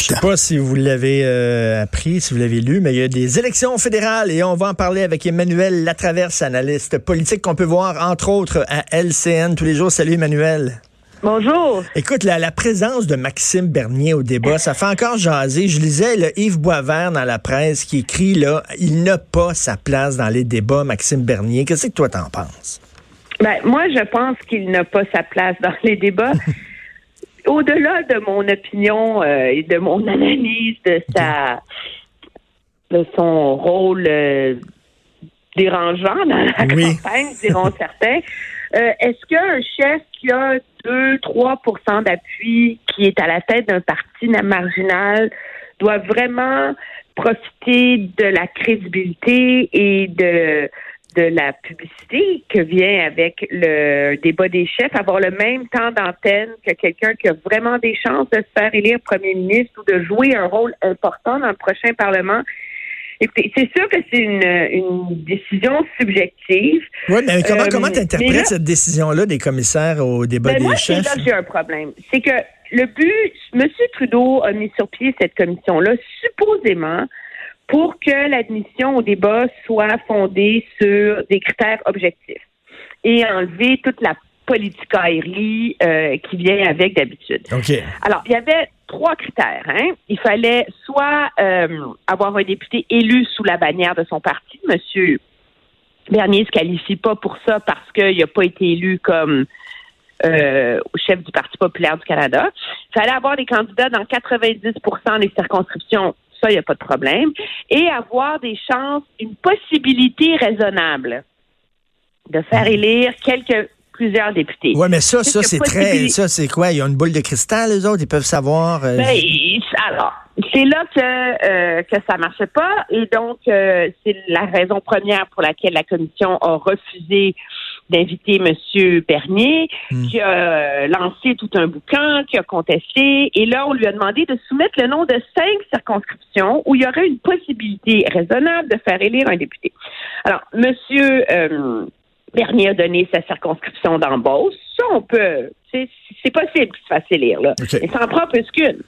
Je sais pas si vous l'avez euh, appris, si vous l'avez lu, mais il y a des élections fédérales et on va en parler avec Emmanuel Latraverse, analyste politique qu'on peut voir entre autres à LCN tous les jours. Salut Emmanuel. Bonjour. Écoute, la, la présence de Maxime Bernier au débat, ça fait encore jaser. Je lisais le Yves Boisvert dans la presse qui écrit là, il n'a pas sa place dans les débats, Maxime Bernier. Qu'est-ce que toi t'en penses? Ben, moi, je pense qu'il n'a pas sa place dans les débats. Au-delà de mon opinion euh, et de mon analyse de sa de son rôle euh, dérangeant dans la campagne, diront certains. Euh, est-ce qu'un chef qui a 2-3% d'appui, qui est à la tête d'un parti marginal, doit vraiment profiter de la crédibilité et de de la publicité que vient avec le débat des chefs, avoir le même temps d'antenne que quelqu'un qui a vraiment des chances de se faire élire premier ministre ou de jouer un rôle important dans le prochain Parlement. C'est sûr que c'est une, décision subjective. Oui, mais comment euh, tu interprètes cette décision-là des commissaires au débat ben, des chefs? Moi, j'ai un problème. C'est que le but, M. Trudeau a mis sur pied cette commission-là, supposément, pour que l'admission au débat soit fondée sur des critères objectifs et enlever toute la politique aérie euh, qui vient avec d'habitude. Alors, il y avait trois critères. Hein. Il fallait soit euh, avoir un député élu sous la bannière de son parti. Monsieur Bernier ne se qualifie pas pour ça parce qu'il n'a pas été élu comme euh, chef du Parti populaire du Canada. Il fallait avoir des candidats dans 90% des circonscriptions ça, il n'y a pas de problème. Et avoir des chances, une possibilité raisonnable de faire élire quelques plusieurs députés. Oui, mais ça, ça, c'est très. Ça, c'est quoi? Ils ont une boule de cristal, les autres? Ils peuvent savoir. Euh, ben, alors, c'est là que, euh, que ça ne marchait pas. Et donc, euh, c'est la raison première pour laquelle la commission a refusé d'inviter M. Bernier, hmm. qui a lancé tout un bouquin, qui a contesté. Et là, on lui a demandé de soumettre le nom de cinq circonscriptions où il y aurait une possibilité raisonnable de faire élire un député. Alors, M. Euh, Bernier a donné sa circonscription d'embauche. Ça, on peut. C'est possible qu'il se fasse élire, là. Mais ça en prend plus qu'une.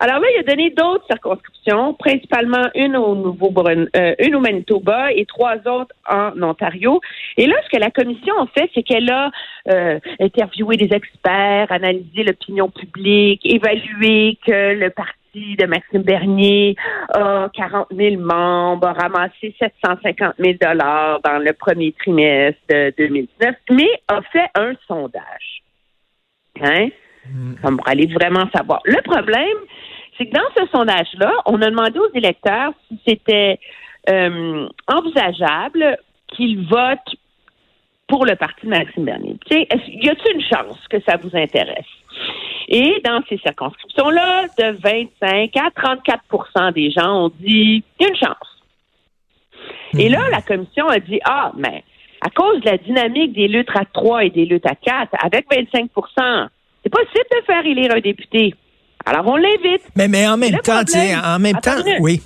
Alors là, il a donné d'autres circonscriptions, principalement une au nouveau euh, une au Manitoba et trois autres en Ontario. Et là, ce que la commission a fait, c'est qu'elle a euh, interviewé des experts, analysé l'opinion publique, évalué que le parti de Maxime Bernier a 40 000 membres, a ramassé 750 000 dollars dans le premier trimestre de 2019, mais a fait un sondage. Hein? Mm. Comme pour aller vraiment savoir. Le problème, c'est que dans ce sondage-là, on a demandé aux électeurs si c'était euh, envisageable qu'ils votent pour le parti de Maxime Bernier. y a-t-il une chance que ça vous intéresse? Et dans ces circonscriptions-là, de 25 à 34% des gens ont dit il y a une chance. Et là, la commission a dit Ah, mais à cause de la dynamique des luttes à 3 et des luttes à 4, avec 25 c'est possible de faire élire un député. Alors, on l'invite. Mais, mais en même temps, en même temps, oui.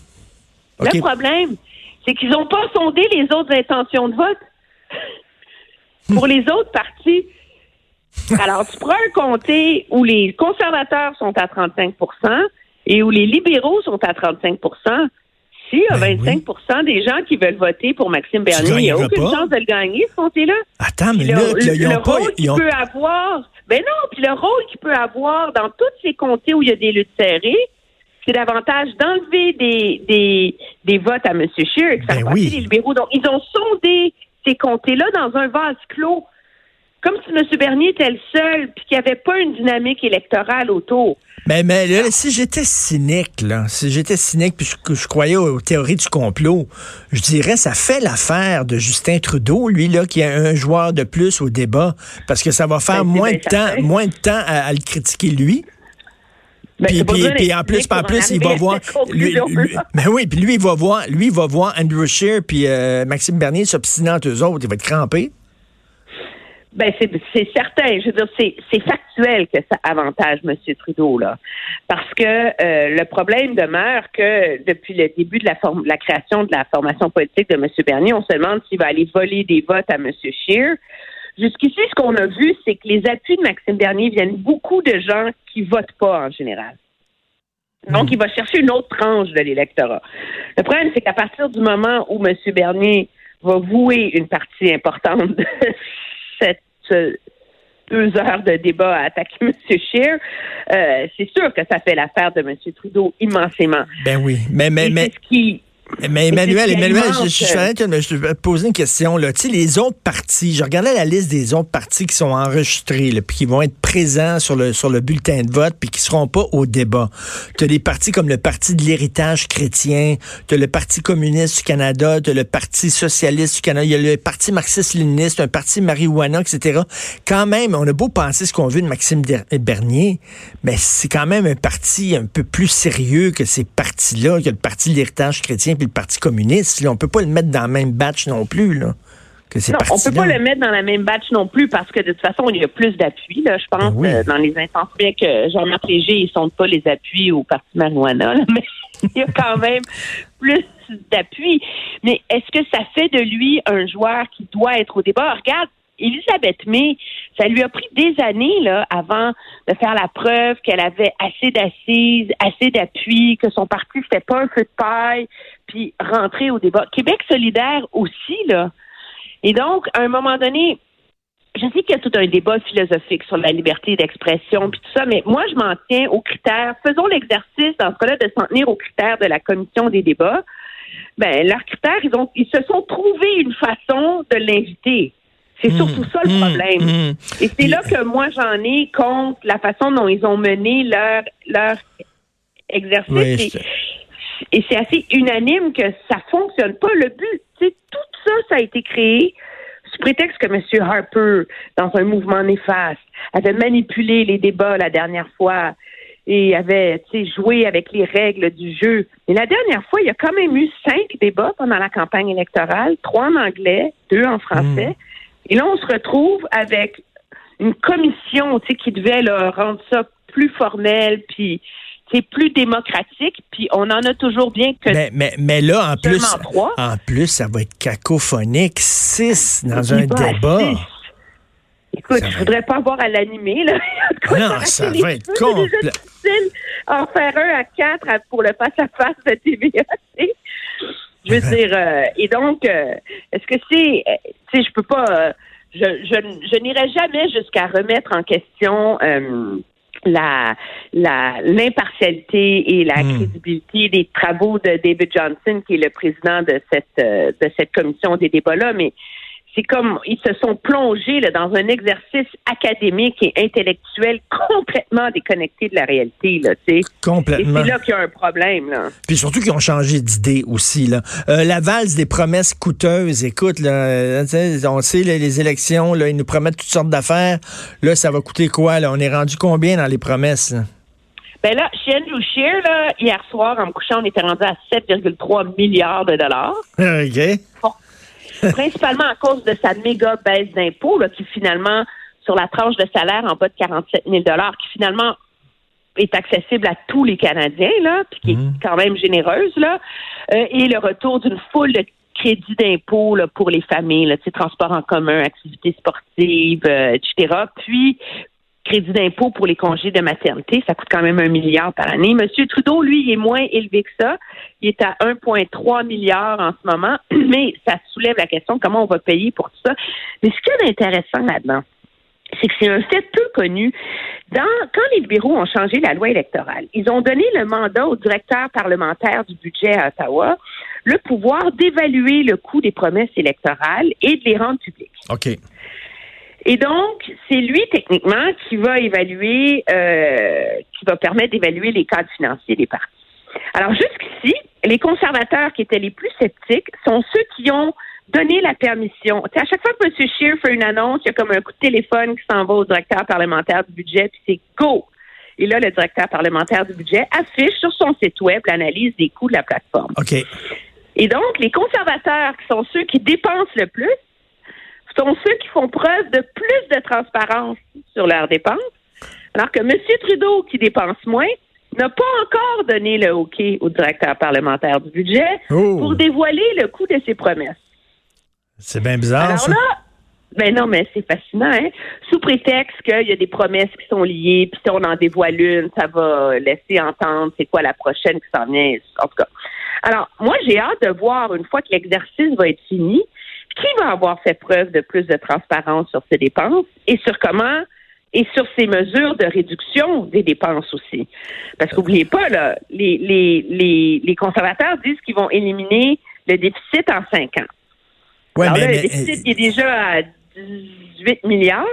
Le problème, c'est qu'ils n'ont pas sondé les autres intentions de vote pour les autres partis. Alors, tu prends un comté où les conservateurs sont à 35% et où les libéraux sont à 35% s'il y a 25% ben des gens qui veulent voter pour Maxime Bernier, il n'y a aucune chance de le gagner, ce comté-là. Attends, mais là, le, ils pas... Rôle peut avoir, ben non, puis le rôle qu'il peut avoir dans tous ces comtés où il y a des luttes serrées, c'est davantage d'enlever des, des, des votes à M. Scheer et que ça ben oui. les libéraux. Donc, ils ont sondé ces comtés-là dans un vase clos comme si M. Bernier était le seul, puis qu'il n'y avait pas une dynamique électorale autour. Mais, mais là, si j'étais cynique, là, si j'étais cynique puis je, je, croyais aux théories du complot, je dirais ça fait l'affaire de Justin Trudeau, lui là, qui a un joueur de plus au débat, parce que ça va faire ben, moins de temps, moins de temps à, le critiquer lui. Ben, puis, puis, en plus, en plus, il va voir. Lui, mais oui, puis lui, il va voir, lui, il va voir Andrew Scheer puis euh, Maxime Bernier s'obstinant eux autres. Il va être crampé. Ben c'est certain. Je veux dire, c'est factuel que ça avantage M. Trudeau là, parce que euh, le problème demeure que depuis le début de la, la création de la formation politique de M. Bernier, on se demande s'il va aller voler des votes à M. Scheer. Jusqu'ici, ce qu'on a vu, c'est que les appuis de Maxime Bernier viennent beaucoup de gens qui votent pas en général. Donc, il va chercher une autre tranche de l'électorat. Le problème, c'est qu'à partir du moment où M. Bernier va vouer une partie importante de cette deux heures de débat à attaquer M. Scheer, euh, c'est sûr que ça fait l'affaire de M. Trudeau immensément. Ben oui, mais mais mais. Ce qui mais Emmanuel, Emmanuel, je, je, je, vais te poser une question. Là. Tu sais, les autres partis, je regardais la liste des autres partis qui sont enregistrés, là, puis qui vont être présents sur le, sur le bulletin de vote, puis qui seront pas au débat. Tu as des partis comme le Parti de l'héritage chrétien, tu as le Parti communiste du Canada, tu as le Parti socialiste du Canada, il y a le Parti marxiste-léniniste, un parti marijuana, etc. Quand même, on a beau penser ce qu'on veut de Maxime Bernier, mais c'est quand même un parti un peu plus sérieux que ces partis-là, que le Parti de l'héritage chrétien le Parti communiste. On On peut pas le mettre dans le même batch non plus. Là, que non, on peut pas le mettre dans la même batch non plus parce que de toute façon, il y a plus d'appui, je pense, ben euh, dans les instances. Bien que Jean-Marc Léger, ils sont pas les appuis au Parti Marijuana, mais il y a quand même plus d'appui. Mais est-ce que ça fait de lui un joueur qui doit être au débat? Regarde, Elisabeth May, ça lui a pris des années là, avant de faire la preuve qu'elle avait assez d'assises, assez d'appui, que son parti ne fait pas un feu de paille, puis rentrer au débat. Québec solidaire aussi, là. Et donc, à un moment donné, je sais qu'il y a tout un débat philosophique sur la liberté d'expression puis tout ça, mais moi, je m'en tiens aux critères. Faisons l'exercice, dans ce cas-là, de s'en tenir aux critères de la commission des débats. Ben, leurs critères, ils ont, ils se sont trouvés une façon de l'inviter. C'est mmh, surtout ça le mmh, problème. Mmh. Et c'est là que moi j'en ai contre la façon dont ils ont mené leur leur exercice. et, c'est assez unanime que ça fonctionne pas. Le but, c'est tout ça, ça a été créé sous prétexte que M. Harper, dans un mouvement néfaste, avait manipulé les débats la dernière fois et avait joué avec les règles du jeu. Et la dernière fois, il y a quand même eu cinq débats pendant la campagne électorale, trois en anglais, deux en français. Et là, on se retrouve avec une commission, qui devait rendre ça plus formel, puis c'est plus démocratique, puis on en a toujours bien que mais, mais, mais là, en plus, en plus, ça va être cacophonique. Six dans un débat. Écoute, je voudrais pas avoir à l'animer, là. non, ça va être complet. En faire un à quatre pour le face-à-face de TVA. Je veux dire, euh, et donc, euh, est-ce que c'est, euh, tu sais, je peux pas, je, je, je n'irai jamais jusqu'à remettre en question la la l'impartialité et la hmm. crédibilité des travaux de David Johnson, qui est le président de cette de cette commission des débats là, mais c'est comme ils se sont plongés là, dans un exercice académique et intellectuel complètement déconnecté de la réalité. Là, complètement. Et c'est là qu'il y a un problème. Là. Puis surtout qu'ils ont changé d'idée aussi. Là. Euh, la valse des promesses coûteuses, écoute, là, euh, on sait les élections, là, ils nous promettent toutes sortes d'affaires. Là, ça va coûter quoi? Là? On est rendu combien dans les promesses? Ben là, chez Andrew Scheer, là, hier soir, en me couchant, on était rendu à 7,3 milliards de dollars. OK principalement à cause de sa méga baisse d'impôts, qui finalement, sur la tranche de salaire en bas de 47 000 qui finalement est accessible à tous les Canadiens, là, puis qui est mhm. quand même généreuse, là, euh, et le retour d'une foule de crédits d'impôts pour les familles, là, transport en commun, activités sportives, euh, etc. Puis crédit d'impôt pour les congés de maternité, ça coûte quand même un milliard par année. Monsieur Trudeau, lui, il est moins élevé que ça. Il est à 1,3 milliard en ce moment, mais ça soulève la question comment on va payer pour tout ça? Mais ce qui est intéressant là-dedans, c'est que c'est un fait peu connu. Dans, quand les libéraux ont changé la loi électorale, ils ont donné le mandat au directeur parlementaire du budget à Ottawa le pouvoir d'évaluer le coût des promesses électorales et de les rendre publiques. OK. Et donc, c'est lui, techniquement, qui va évaluer, euh, qui va permettre d'évaluer les cadres financiers des partis. Alors, jusqu'ici, les conservateurs qui étaient les plus sceptiques sont ceux qui ont donné la permission. à chaque fois que M. Scheer fait une annonce, il y a comme un coup de téléphone qui s'en va au directeur parlementaire du budget, puis c'est go! Et là, le directeur parlementaire du budget affiche sur son site web l'analyse des coûts de la plateforme. OK. Et donc, les conservateurs, qui sont ceux qui dépensent le plus, sont ceux qui font preuve de plus de transparence sur leurs dépenses, alors que M. Trudeau, qui dépense moins, n'a pas encore donné le OK au directeur parlementaire du budget oh. pour dévoiler le coût de ses promesses. C'est bien bizarre. Alors là, Ben non, mais c'est fascinant, hein? Sous prétexte qu'il y a des promesses qui sont liées, puis si on en dévoile une, ça va laisser entendre c'est quoi la prochaine qui s'en vient. En tout cas. Alors, moi, j'ai hâte de voir, une fois que l'exercice va être fini, qui va avoir fait preuve de plus de transparence sur ses dépenses et sur comment et sur ces mesures de réduction des dépenses aussi? Parce qu'oubliez pas, là, les, les, les, les conservateurs disent qu'ils vont éliminer le déficit en cinq ans. Ouais, Alors mais, là, mais- le déficit il est déjà à 18 milliards.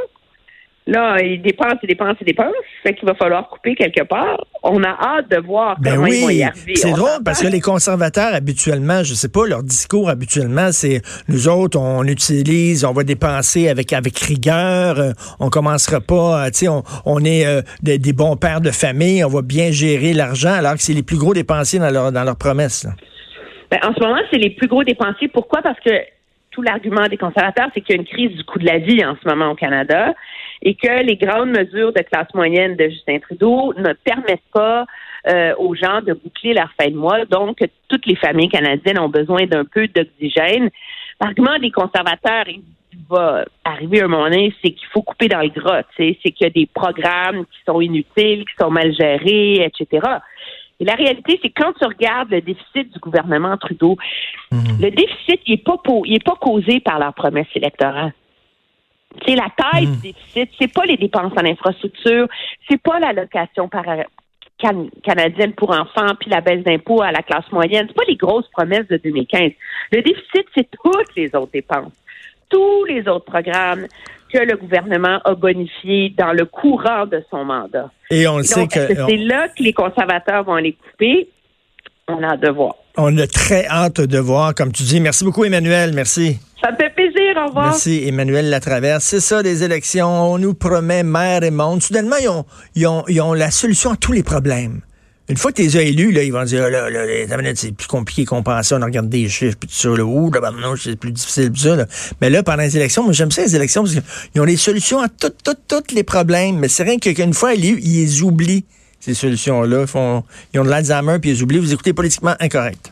Là, ils dépensent, ils dépensent, ils dépensent. Fait qu'il va falloir couper quelque part. On a hâte de voir Ben comment ils vont oui, y arriver. c'est drôle parce que les conservateurs habituellement, je sais pas, leur discours habituellement, c'est nous autres, on utilise, on va dépenser avec avec rigueur, euh, on commencera pas, euh, tu sais, on, on est euh, des, des bons pères de famille, on va bien gérer l'argent, alors que c'est les plus gros dépensiers dans leur dans leurs promesses. Ben, en ce moment, c'est les plus gros dépensiers. Pourquoi? Parce que tout l'argument des conservateurs, c'est qu'il y a une crise du coût de la vie en ce moment au Canada et que les grandes mesures de classe moyenne de Justin Trudeau ne permettent pas euh, aux gens de boucler leur fin de mois. Donc, toutes les familles canadiennes ont besoin d'un peu d'oxygène. L'argument des conservateurs, il va arriver un moment donné, c'est qu'il faut couper dans le gras. C'est qu'il y a des programmes qui sont inutiles, qui sont mal gérés, etc. Et la réalité, c'est que quand tu regardes le déficit du gouvernement Trudeau, le déficit, il n'est pas, po- il est pas causé par leur promesse électorale. C'est la taille du déficit, c'est pas les dépenses en infrastructure, c'est pas l'allocation par can- canadienne pour enfants puis la baisse d'impôts à la classe moyenne, c'est pas les grosses promesses de 2015. Le déficit, c'est toutes les autres dépenses, tous les autres programmes que le gouvernement a bonifiés dans le courant de son mandat. Et on le sait que que c'est là que les conservateurs vont les couper? On a de voir. on a très hâte de voir, comme tu dis. Merci beaucoup, Emmanuel. Merci. Ça me fait plaisir. Au revoir. Merci, Emmanuel Latraverse. C'est ça, les élections. On nous promet mer et monde. Soudainement, ils ont, ils ont, ils ont la solution à tous les problèmes. Une fois que tu les as élus, là, ils vont dire, Ah, là, là, c'est plus compliqué qu'on pensait, on regarde des chiffres, puis tout ça, là, ouh, là, ben, non, c'est plus difficile, puis ça, là. Mais là, pendant les élections, moi, j'aime ça, les élections, parce qu'ils ont les solutions à tous, tous, tous les problèmes. Mais c'est rien qu'une fois, ils, ils les oublient, ces solutions-là. Ils ont de l'Alzheimer, puis ils les oublient. Vous écoutez politiquement incorrect.